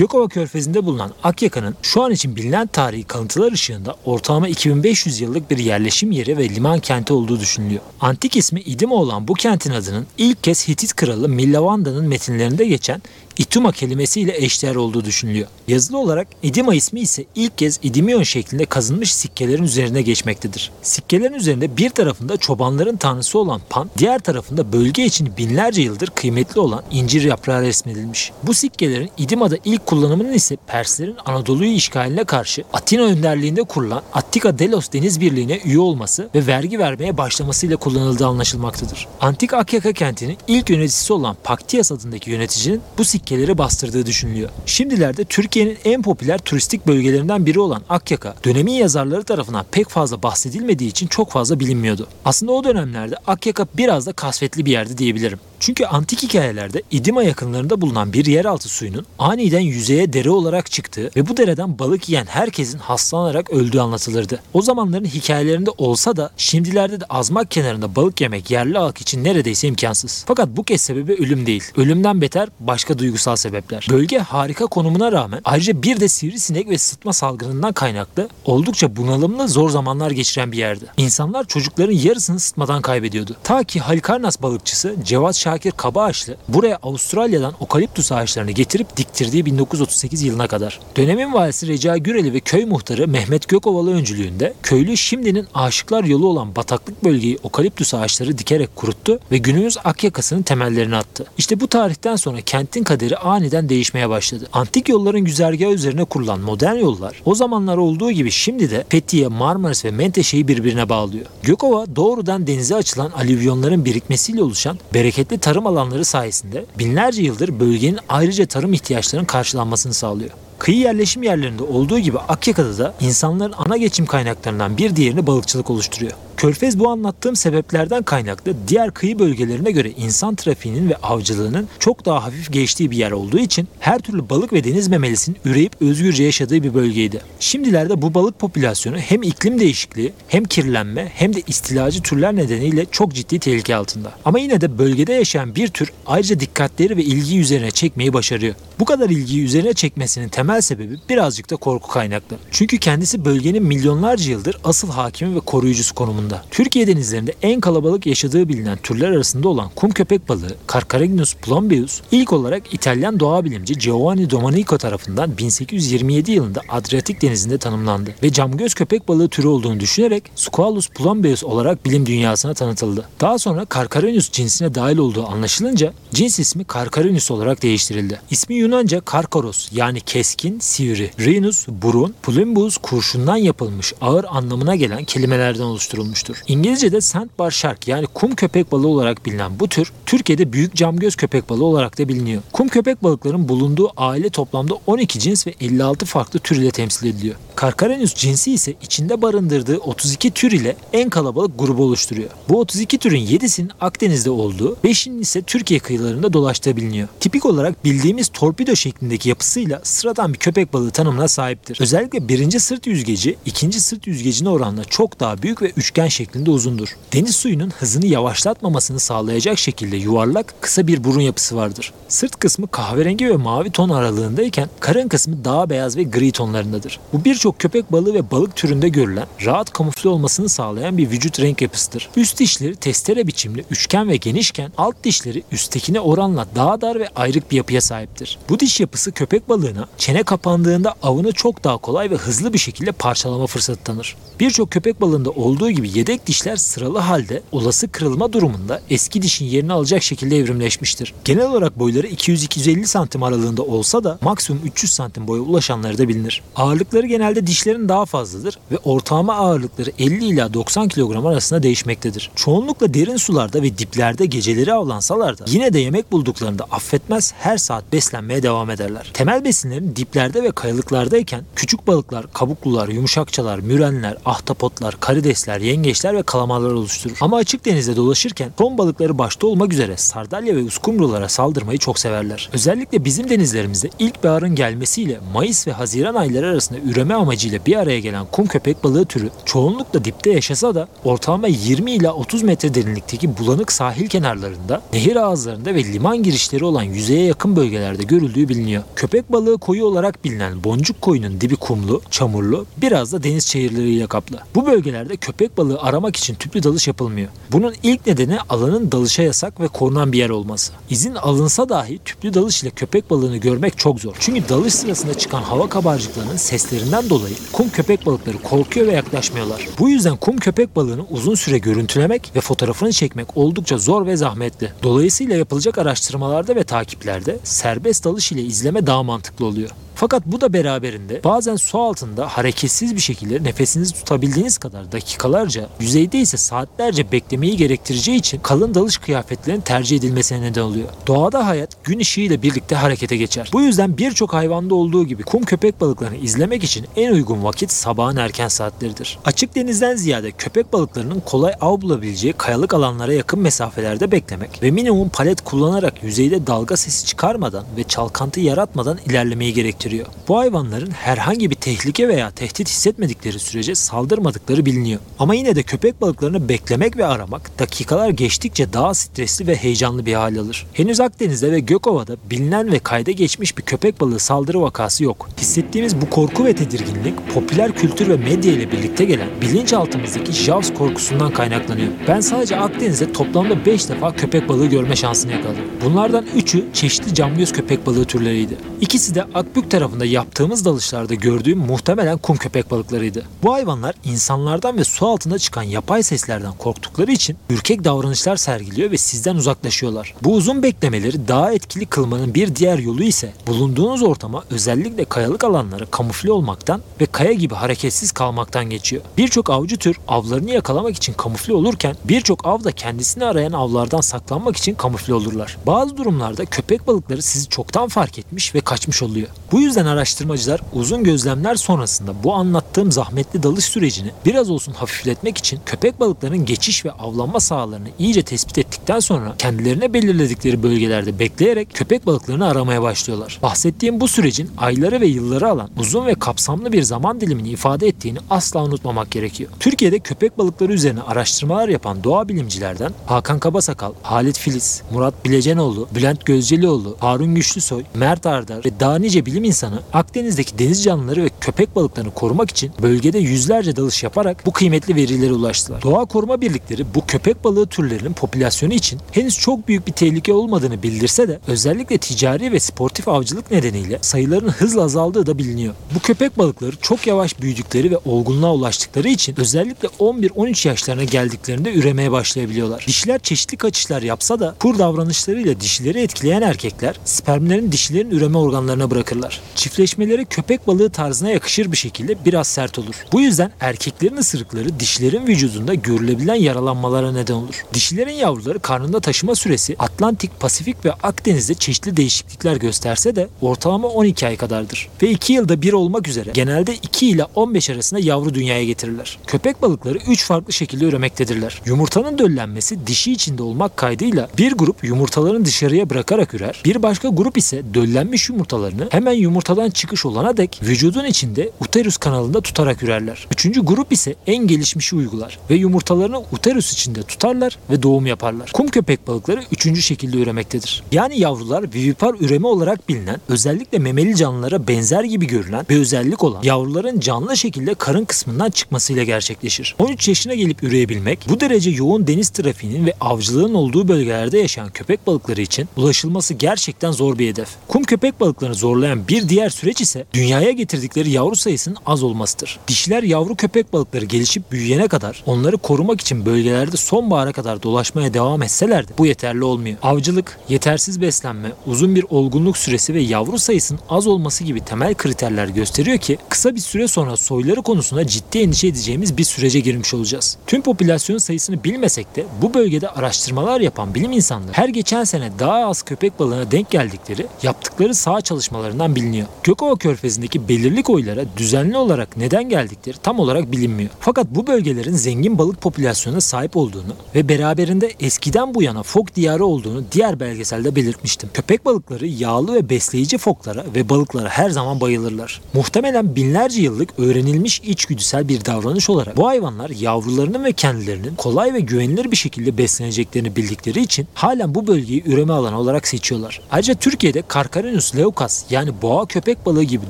Gökova Körfezi'nde bulunan Akyaka'nın şu an için bilinen tarihi kalıntılar ışığında ortalama 2500 yıllık bir yerleşim yeri ve liman kenti olduğu düşünülüyor. Antik ismi İdima olan bu kentin adının ilk kez Hitit kralı Millavanda'nın metinlerinde geçen İtuma kelimesiyle eşdeğer olduğu düşünülüyor. Yazılı olarak İdima ismi ise ilk kez İdimion şeklinde kazınmış sikkelerin üzerine geçmektedir. Sikkelerin üzerinde bir tarafında çobanların tanrısı olan Pan, diğer tarafında bölge için binlerce yıldır kıymetli olan incir yaprağı resmedilmiş. Bu sikkelerin İdima'da ilk kullanımının ise Perslerin Anadolu'yu işgaline karşı Atina önderliğinde kurulan Attika Delos Deniz Birliği'ne üye olması ve vergi vermeye başlamasıyla kullanıldığı anlaşılmaktadır. Antik Akyaka kentinin ilk yöneticisi olan Paktias adındaki yöneticinin bu sikkeleri bastırdığı düşünülüyor. Şimdilerde Türkiye'nin en popüler turistik bölgelerinden biri olan Akyaka, dönemin yazarları tarafından pek fazla bahsedilmediği için çok fazla bilinmiyordu. Aslında o dönemlerde Akyaka biraz da kasvetli bir yerdi diyebilirim. Çünkü antik hikayelerde İdima yakınlarında bulunan bir yeraltı suyunun aniden yüzeye dere olarak çıktığı ve bu dereden balık yiyen herkesin hastalanarak öldüğü anlatılırdı. O zamanların hikayelerinde olsa da şimdilerde de azmak kenarında balık yemek yerli halk için neredeyse imkansız. Fakat bu kez sebebi ölüm değil. Ölümden beter başka duygusal sebepler. Bölge harika konumuna rağmen ayrıca bir de sivrisinek ve sıtma salgınından kaynaklı oldukça bunalımlı zor zamanlar geçiren bir yerdi. İnsanlar çocukların yarısını sıtmadan kaybediyordu. Ta ki Halikarnas balıkçısı Cevat Şakir Kabaağaçlı buraya Avustralya'dan okaliptus ağaçlarını getirip diktirdiği 1938 yılına kadar. Dönemin valisi Recai Güreli ve köy muhtarı Mehmet Gökovalı öncülüğünde köylü şimdinin aşıklar yolu olan bataklık bölgeyi okaliptus ağaçları dikerek kuruttu ve günümüz Akyakası'nın temellerini attı. İşte bu tarihten sonra kentin kaderi aniden değişmeye başladı. Antik yolların güzergahı üzerine kurulan modern yollar o zamanlar olduğu gibi şimdi de Fethiye, Marmaris ve Menteşe'yi birbirine bağlıyor. Gökova doğrudan denize açılan alüvyonların birikmesiyle oluşan bereketli tarım alanları sayesinde binlerce yıldır bölgenin ayrıca tarım ihtiyaçlarının karşılanmasını sağlıyor. Kıyı yerleşim yerlerinde olduğu gibi Akyaka'da da insanların ana geçim kaynaklarından bir diğerini balıkçılık oluşturuyor. Körfez bu anlattığım sebeplerden kaynaklı diğer kıyı bölgelerine göre insan trafiğinin ve avcılığının çok daha hafif geçtiği bir yer olduğu için her türlü balık ve deniz memelisinin üreyip özgürce yaşadığı bir bölgeydi. Şimdilerde bu balık popülasyonu hem iklim değişikliği hem kirlenme hem de istilacı türler nedeniyle çok ciddi tehlike altında. Ama yine de bölgede yaşayan bir tür ayrıca dikkatleri ve ilgiyi üzerine çekmeyi başarıyor. Bu kadar ilgiyi üzerine çekmesinin temel sebebi birazcık da korku kaynaklı. Çünkü kendisi bölgenin milyonlarca yıldır asıl hakimi ve koruyucusu konumunda. Türkiye denizlerinde en kalabalık yaşadığı bilinen türler arasında olan kum köpek balığı Carcaraginus plombeus ilk olarak İtalyan doğa bilimci Giovanni Domenico tarafından 1827 yılında Adriyatik denizinde tanımlandı ve camgöz köpek balığı türü olduğunu düşünerek Squalus plombeus olarak bilim dünyasına tanıtıldı. Daha sonra Carcaraginus cinsine dahil olduğu anlaşılınca cins ismi Carcaraginus olarak değiştirildi. İsmi Yunanca Karkaros yani keskin, sivri, Rhinus burun, plumbus kurşundan yapılmış ağır anlamına gelen kelimelerden oluşturulmuş olmuştur. İngilizce'de sandbar shark yani kum köpek balığı olarak bilinen bu tür Türkiye'de büyük camgöz köpek balığı olarak da biliniyor. Kum köpek balıkların bulunduğu aile toplamda 12 cins ve 56 farklı tür ile temsil ediliyor. Carcaraneus cinsi ise içinde barındırdığı 32 tür ile en kalabalık grubu oluşturuyor. Bu 32 türün 7'sinin Akdeniz'de olduğu, 5'inin ise Türkiye kıyılarında dolaştığı biliniyor. Tipik olarak bildiğimiz torpido şeklindeki yapısıyla sıradan bir köpek balığı tanımına sahiptir. Özellikle birinci sırt yüzgeci, ikinci sırt yüzgecine oranla çok daha büyük ve üçgen şeklinde uzundur. Deniz suyunun hızını yavaşlatmamasını sağlayacak şekilde yuvarlak, kısa bir burun yapısı vardır. Sırt kısmı kahverengi ve mavi ton aralığındayken karın kısmı daha beyaz ve gri tonlarındadır. Bu birçok köpek balığı ve balık türünde görülen rahat kamufle olmasını sağlayan bir vücut renk yapısıdır. Üst dişleri testere biçimli üçgen ve genişken alt dişleri üsttekine oranla daha dar ve ayrık bir yapıya sahiptir. Bu diş yapısı köpek balığına çene kapandığında avını çok daha kolay ve hızlı bir şekilde parçalama fırsatı tanır. Birçok köpek balığında olduğu gibi yedek dişler sıralı halde olası kırılma durumunda eski dişin yerini alacak şekilde evrimleşmiştir. Genel olarak boyları 200-250 santim aralığında olsa da maksimum 300 santim boya ulaşanları da bilinir. Ağırlıkları genelde dişlerin daha fazladır ve ortalama ağırlıkları 50 ila 90 kilogram arasında değişmektedir. Çoğunlukla derin sularda ve diplerde geceleri avlansalar da yine de yemek bulduklarında affetmez her saat beslenmeye devam ederler. Temel besinlerin diplerde ve kayalıklardayken küçük balıklar, kabuklular, yumuşakçalar, mürenler, ahtapotlar, karidesler, yengeçler ve kalamarlar oluşturur. Ama açık denizde dolaşırken ton balıkları başta olmak üzere sardalya ve uskumrulara saldırmayı çok severler. Özellikle bizim denizlerimizde ilk baharın gelmesiyle Mayıs ve Haziran ayları arasında üreme amacıyla bir araya gelen kum köpek balığı türü çoğunlukla dipte yaşasa da ortalama 20 ila 30 metre derinlikteki bulanık sahil kenarlarında, nehir ağızlarında ve liman girişleri olan yüzeye yakın bölgelerde görüldüğü biliniyor. Köpek balığı koyu olarak bilinen boncuk koyunun dibi kumlu, çamurlu, biraz da deniz çayırlarıyla kaplı. Bu bölgelerde köpek balığı aramak için tüplü dalış yapılmıyor. Bunun ilk nedeni alanın dalışa yasak ve korunan bir yer olması. İzin alınsa dahi tüplü dalış ile köpek balığını görmek çok zor. Çünkü dalış sırasında çıkan hava kabarcıklarının seslerinden dolayı kum köpek balıkları korkuyor ve yaklaşmıyorlar. Bu yüzden kum köpek balığını uzun süre görüntülemek ve fotoğrafını çekmek oldukça zor ve zahmetli. Dolayısıyla yapılacak araştırmalarda ve takiplerde serbest dalış ile izleme daha mantıklı oluyor. Fakat bu da beraberinde bazen su altında hareketsiz bir şekilde nefesinizi tutabildiğiniz kadar dakikalarca, yüzeyde ise saatlerce beklemeyi gerektireceği için kalın dalış kıyafetlerinin tercih edilmesine neden oluyor. Doğada hayat gün ışığıyla birlikte harekete geçer. Bu yüzden birçok hayvanda olduğu gibi kum köpek balıklarını izlemek için en uygun vakit sabahın erken saatleridir. Açık denizden ziyade köpek balıklarının kolay av bulabileceği kayalık alanlara yakın mesafelerde beklemek ve minimum palet kullanarak yüzeyde dalga sesi çıkarmadan ve çalkantı yaratmadan ilerlemeyi gerektiriyor gösteriyor. Bu hayvanların herhangi bir tehlike veya tehdit hissetmedikleri sürece saldırmadıkları biliniyor. Ama yine de köpek balıklarını beklemek ve aramak dakikalar geçtikçe daha stresli ve heyecanlı bir hal alır. Henüz Akdeniz'de ve Gökova'da bilinen ve kayda geçmiş bir köpek balığı saldırı vakası yok. Hissettiğimiz bu korku ve tedirginlik popüler kültür ve medya ile birlikte gelen bilinçaltımızdaki Jaws korkusundan kaynaklanıyor. Ben sadece Akdeniz'de toplamda 5 defa köpek balığı görme şansını yakaladım. Bunlardan 3'ü çeşitli camgöz köpek balığı türleriydi. İkisi de Akbük tarafında yaptığımız dalışlarda gördüğüm muhtemelen kum köpek balıklarıydı. Bu hayvanlar insanlardan ve su altında çıkan yapay seslerden korktukları için ürkek davranışlar sergiliyor ve sizden uzaklaşıyorlar. Bu uzun beklemeleri daha etkili kılmanın bir diğer yolu ise bulunduğunuz ortama özellikle kayalık alanlara kamufle olmaktan ve kaya gibi hareketsiz kalmaktan geçiyor. Birçok avcı tür avlarını yakalamak için kamufle olurken birçok av da kendisini arayan avlardan saklanmak için kamufle olurlar. Bazı durumlarda köpek balıkları sizi çoktan fark etmiş ve kaçmış oluyor. Bu yüzden araştırmacılar uzun gözlemler sonrasında bu anlattığım zahmetli dalış sürecini biraz olsun hafifletmek için köpek balıklarının geçiş ve avlanma sahalarını iyice tespit ettikten sonra kendilerine belirledikleri bölgelerde bekleyerek köpek balıklarını aramaya başlıyorlar. Bahsettiğim bu sürecin ayları ve yılları alan uzun ve kapsamlı bir zaman dilimini ifade ettiğini asla unutmamak gerekiyor. Türkiye'de köpek balıkları üzerine araştırmalar yapan doğa bilimcilerden Hakan Kabasakal, Halit Filiz, Murat Bilecenoğlu, Bülent Gözcelioğlu, Harun Güçlüsoy, Mert Ardar ve daha nice bilim insanı Akdeniz'deki deniz canlıları ve köpek balıklarını korumak için bölgede yüzlerce dalış yaparak bu kıymetli verilere ulaştılar. Doğa koruma birlikleri bu köpek balığı türlerinin popülasyonu için henüz çok büyük bir tehlike olmadığını bildirse de özellikle ticari ve sportif avcılık nedeniyle sayılarının hızla azaldığı da biliniyor. Bu köpek balıkları çok yavaş büyüdükleri ve olgunluğa ulaştıkları için özellikle 11-13 yaşlarına geldiklerinde üremeye başlayabiliyorlar. Dişiler çeşitli kaçışlar yapsa da kur davranışlarıyla dişileri etkileyen erkekler spermlerin dişilerin üreme organlarına bırakırlar. Çiftleşmeleri köpek balığı tarzına yakışır bir şekilde biraz sert olur. Bu yüzden erkeklerin ısırıkları dişilerin vücudunda görülebilen yaralanmalara neden olur. Dişilerin yavruları karnında taşıma süresi Atlantik, Pasifik ve Akdeniz'de çeşitli değişiklikler gösterse de ortalama 12 ay kadardır. Ve 2 yılda bir olmak üzere genelde 2 ile 15 arasında yavru dünyaya getirirler. Köpek balıkları 3 farklı şekilde üremektedirler. Yumurtanın döllenmesi dişi içinde olmak kaydıyla bir grup yumurtalarını dışarıya bırakarak ürer. Bir başka grup ise döllenmiş yumurtalarını hemen yumurtadan çıkış olana dek vücudun içinde uterus kanalında tutarak ürerler. Üçüncü grup ise en gelişmişi uygular ve yumurtalarını uterus içinde tutarlar ve doğum yaparlar. Kum köpek balıkları üçüncü şekilde üremektedir. Yani yavrular vivipar üreme olarak bilinen özellikle memeli canlılara benzer gibi görülen bir özellik olan yavruların canlı şekilde karın kısmından çıkmasıyla gerçekleşir. 13 yaşına gelip üreyebilmek bu derece yoğun deniz trafiğinin ve avcılığın olduğu bölgelerde yaşayan köpek balıkları için ulaşılması gerçekten zor bir hedef. Kum köpek balıklarını zorlayan bir diğer süreç ise dünyaya getirdikleri yavru sayısının az olmasıdır. Dişiler yavru köpek balıkları gelişip büyüyene kadar onları korumak için bölgelerde sonbahara kadar dolaşmaya devam etseler de bu yeterli olmuyor. Avcılık, yetersiz beslenme, uzun bir olgunluk süresi ve yavru sayısının az olması gibi temel kriterler gösteriyor ki kısa bir süre sonra soyları konusunda ciddi endişe edeceğimiz bir sürece girmiş olacağız. Tüm popülasyon sayısını bilmesek de bu bölgede araştırmalar yapan bilim insanları her geçen sene daha az köpek balığına denk geldikleri yaptıkları sağ çalışmalarından biliniyor biliniyor. Gökova Körfezi'ndeki belirli koylara düzenli olarak neden geldikleri tam olarak bilinmiyor. Fakat bu bölgelerin zengin balık popülasyonuna sahip olduğunu ve beraberinde eskiden bu yana fok diyarı olduğunu diğer belgeselde belirtmiştim. Köpek balıkları yağlı ve besleyici foklara ve balıklara her zaman bayılırlar. Muhtemelen binlerce yıllık öğrenilmiş içgüdüsel bir davranış olarak bu hayvanlar yavrularının ve kendilerinin kolay ve güvenilir bir şekilde besleneceklerini bildikleri için halen bu bölgeyi üreme alanı olarak seçiyorlar. Ayrıca Türkiye'de Carcharinus leucas yani boğa köpek balığı gibi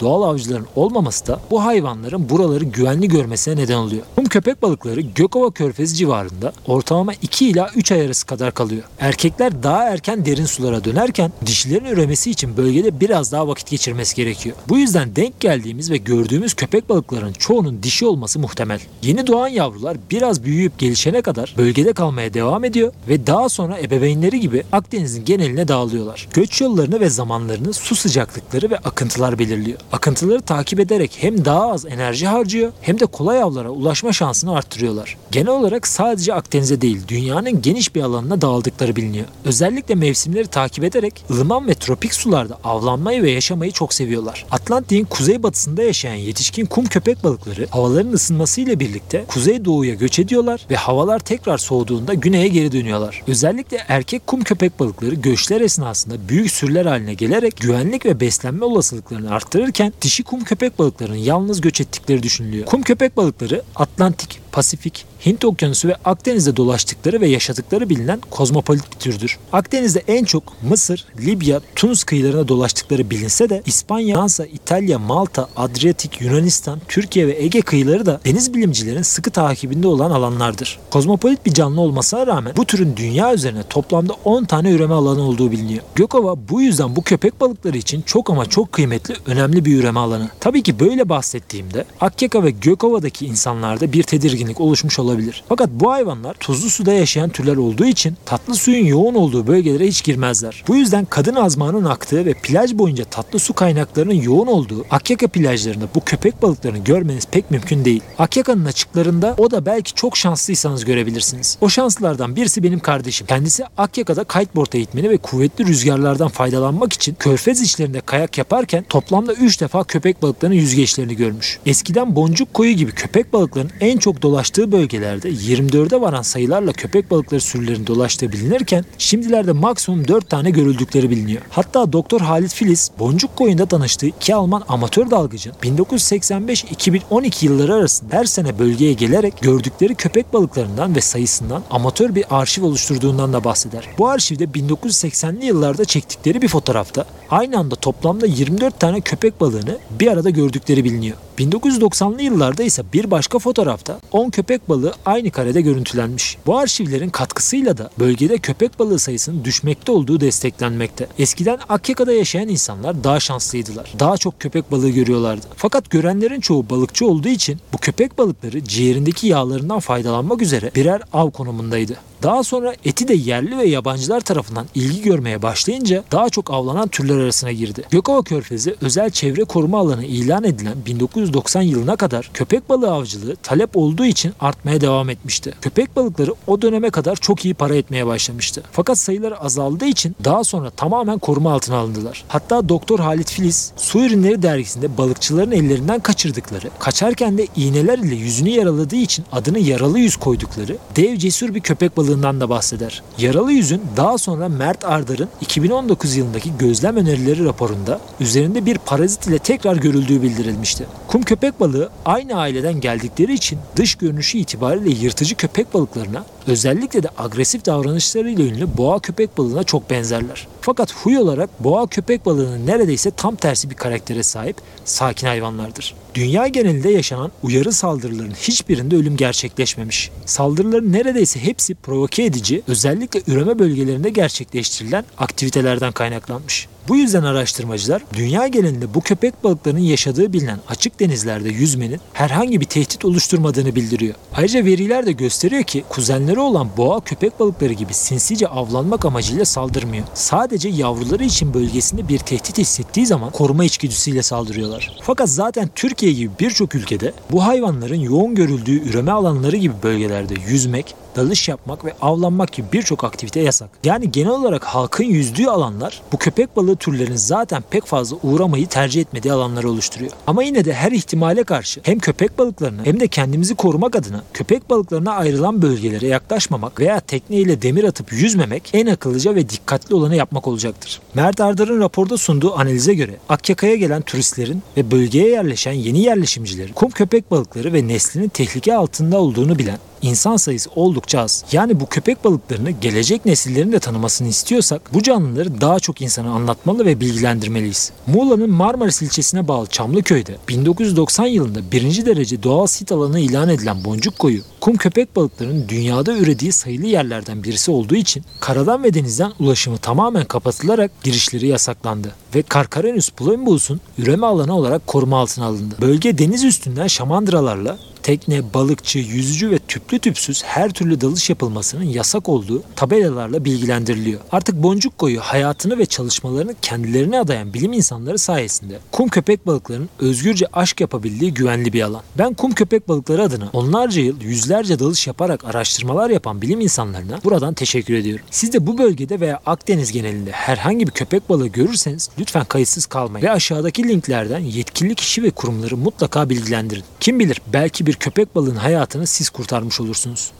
doğal avcıların olmaması da bu hayvanların buraları güvenli görmesine neden oluyor. Kum köpek balıkları Gökova Körfezi civarında ortalama 2 ila 3 ay arası kadar kalıyor. Erkekler daha erken derin sulara dönerken dişilerin üremesi için bölgede biraz daha vakit geçirmesi gerekiyor. Bu yüzden denk geldiğimiz ve gördüğümüz köpek balıklarının çoğunun dişi olması muhtemel. Yeni doğan yavrular biraz büyüyüp gelişene kadar bölgede kalmaya devam ediyor ve daha sonra ebeveynleri gibi Akdeniz'in geneline dağılıyorlar. Göç yollarını ve zamanlarını su sıcaklıkları ve akıntılar belirliyor. Akıntıları takip ederek hem daha az enerji harcıyor hem de kolay avlara ulaşma şansını arttırıyorlar. Genel olarak sadece Akdeniz'e değil dünyanın geniş bir alanına dağıldıkları biliniyor. Özellikle mevsimleri takip ederek ılıman ve tropik sularda avlanmayı ve yaşamayı çok seviyorlar. Atlantik'in kuzeybatısında yaşayan yetişkin kum köpek balıkları havaların ısınmasıyla birlikte kuzeydoğuya göç ediyorlar ve havalar tekrar soğuduğunda güneye geri dönüyorlar. Özellikle erkek kum köpek balıkları göçler esnasında büyük sürüler haline gelerek güvenlik ve beslenme olasılıklarını arttırırken dişi kum köpek balıklarının yalnız göç ettikleri düşünülüyor. Kum köpek balıkları Atlantik, Pasifik, Hint Okyanusu ve Akdeniz'de dolaştıkları ve yaşadıkları bilinen kozmopolit bir türdür. Akdeniz'de en çok Mısır, Libya, Tunus kıyılarına dolaştıkları bilinse de İspanya, Fransa, İtalya, Malta, Adriyatik, Yunanistan, Türkiye ve Ege kıyıları da deniz bilimcilerin sıkı takibinde olan alanlardır. Kozmopolit bir canlı olmasına rağmen bu türün dünya üzerine toplamda 10 tane üreme alanı olduğu biliniyor. Gökova bu yüzden bu köpek balıkları için çok ama çok kıymetli, önemli bir üreme alanı. Tabii ki böyle bahsettiğimde Akyaka ve Gökova'daki insanlarda bir tedirginlik oluşmuş olabilir olabilir. Fakat bu hayvanlar tuzlu suda yaşayan türler olduğu için tatlı suyun yoğun olduğu bölgelere hiç girmezler. Bu yüzden kadın azmanın aktığı ve plaj boyunca tatlı su kaynaklarının yoğun olduğu Akyaka plajlarında bu köpek balıklarını görmeniz pek mümkün değil. Akyaka'nın açıklarında o da belki çok şanslıysanız görebilirsiniz. O şanslardan birisi benim kardeşim. Kendisi Akyaka'da kiteboard eğitmeni ve kuvvetli rüzgarlardan faydalanmak için körfez içlerinde kayak yaparken toplamda 3 defa köpek balıklarının yüzgeçlerini görmüş. Eskiden boncuk koyu gibi köpek balıklarının en çok dolaştığı bölgeler bölgelerde 24'e varan sayılarla köpek balıkları sürülerinin dolaştığı bilinirken şimdilerde maksimum 4 tane görüldükleri biliniyor. Hatta Doktor Halit Filiz Boncuk Koyun'da tanıştığı iki Alman amatör dalgıcın 1985-2012 yılları arasında her sene bölgeye gelerek gördükleri köpek balıklarından ve sayısından amatör bir arşiv oluşturduğundan da bahseder. Bu arşivde 1980'li yıllarda çektikleri bir fotoğrafta aynı anda toplamda 24 tane köpek balığını bir arada gördükleri biliniyor. 1990'lı yıllarda ise bir başka fotoğrafta 10 köpek balığı aynı karede görüntülenmiş. Bu arşivlerin katkısıyla da bölgede köpek balığı sayısının düşmekte olduğu desteklenmekte. Eskiden Akyaka'da yaşayan insanlar daha şanslıydılar. Daha çok köpek balığı görüyorlardı. Fakat görenlerin çoğu balıkçı olduğu için bu köpek balıkları ciğerindeki yağlarından faydalanmak üzere birer av konumundaydı. Daha sonra eti de yerli ve yabancılar tarafından ilgi görmeye başlayınca daha çok avlanan türler arasına girdi. Gökova Körfezi özel çevre koruma alanı ilan edilen 1990 yılına kadar köpek balığı avcılığı talep olduğu için artmaya devam etmişti. Köpek balıkları o döneme kadar çok iyi para etmeye başlamıştı. Fakat sayıları azaldığı için daha sonra tamamen koruma altına alındılar. Hatta Doktor Halit Filiz Su Ürünleri dergisinde balıkçıların ellerinden kaçırdıkları, kaçarken de iğneler ile yüzünü yaraladığı için adını yaralı yüz koydukları dev cesur bir köpek balığı hastalığından da bahseder. Yaralı yüzün daha sonra Mert Ardar'ın 2019 yılındaki gözlem önerileri raporunda üzerinde bir parazit ile tekrar görüldüğü bildirilmişti. Kum köpek balığı aynı aileden geldikleri için dış görünüşü itibariyle yırtıcı köpek balıklarına özellikle de agresif davranışlarıyla ünlü boğa köpek balığına çok benzerler. Fakat huy olarak boğa köpek balığının neredeyse tam tersi bir karaktere sahip sakin hayvanlardır. Dünya genelinde yaşanan uyarı saldırılarının hiçbirinde ölüm gerçekleşmemiş. Saldırıların neredeyse hepsi provoke edici, özellikle üreme bölgelerinde gerçekleştirilen aktivitelerden kaynaklanmış. Bu yüzden araştırmacılar dünya genelinde bu köpek balıklarının yaşadığı bilinen açık denizlerde yüzmenin herhangi bir tehdit oluşturmadığını bildiriyor. Ayrıca veriler de gösteriyor ki kuzenleri olan boğa köpek balıkları gibi sinsice avlanmak amacıyla saldırmıyor. Sadece yavruları için bölgesinde bir tehdit hissettiği zaman koruma içgüdüsüyle saldırıyorlar. Fakat zaten Türkiye gibi birçok ülkede bu hayvanların yoğun görüldüğü üreme alanları gibi bölgelerde yüzmek dalış yapmak ve avlanmak gibi birçok aktivite yasak. Yani genel olarak halkın yüzdüğü alanlar bu köpek balığı türlerinin zaten pek fazla uğramayı tercih etmediği alanları oluşturuyor. Ama yine de her ihtimale karşı hem köpek balıklarını hem de kendimizi korumak adına köpek balıklarına ayrılan bölgelere yaklaşmamak veya tekneyle demir atıp yüzmemek en akıllıca ve dikkatli olanı yapmak olacaktır. Mert Ardar'ın raporda sunduğu analize göre Akyaka'ya gelen turistlerin ve bölgeye yerleşen yeni yerleşimcilerin kum köpek balıkları ve neslinin tehlike altında olduğunu bilen insan sayısı oldukça az. Yani bu köpek balıklarını gelecek nesillerin de tanımasını istiyorsak bu canlıları daha çok insana anlatmalı ve bilgilendirmeliyiz. Muğla'nın Marmaris ilçesine bağlı Çamlıköy'de 1990 yılında birinci derece doğal sit alanı ilan edilen Boncuk Koyu, kum köpek balıklarının dünyada ürediği sayılı yerlerden birisi olduğu için karadan ve denizden ulaşımı tamamen kapatılarak girişleri yasaklandı ve Carcharenus plumbus'un üreme alanı olarak koruma altına alındı. Bölge deniz üstünden şamandıralarla tekne, balıkçı, yüzücü ve tüplü tüpsüz her türlü dalış yapılmasının yasak olduğu tabelalarla bilgilendiriliyor. Artık boncuk koyu hayatını ve çalışmalarını kendilerine adayan bilim insanları sayesinde kum köpek balıklarının özgürce aşk yapabildiği güvenli bir alan. Ben kum köpek balıkları adına onlarca yıl yüzlerce dalış yaparak araştırmalar yapan bilim insanlarına buradan teşekkür ediyorum. Siz de bu bölgede veya Akdeniz genelinde herhangi bir köpek balığı görürseniz lütfen kayıtsız kalmayın ve aşağıdaki linklerden yetkili kişi ve kurumları mutlaka bilgilendirin. Kim bilir belki bir köpek balığın hayatını siz kurtarmış olursunuz.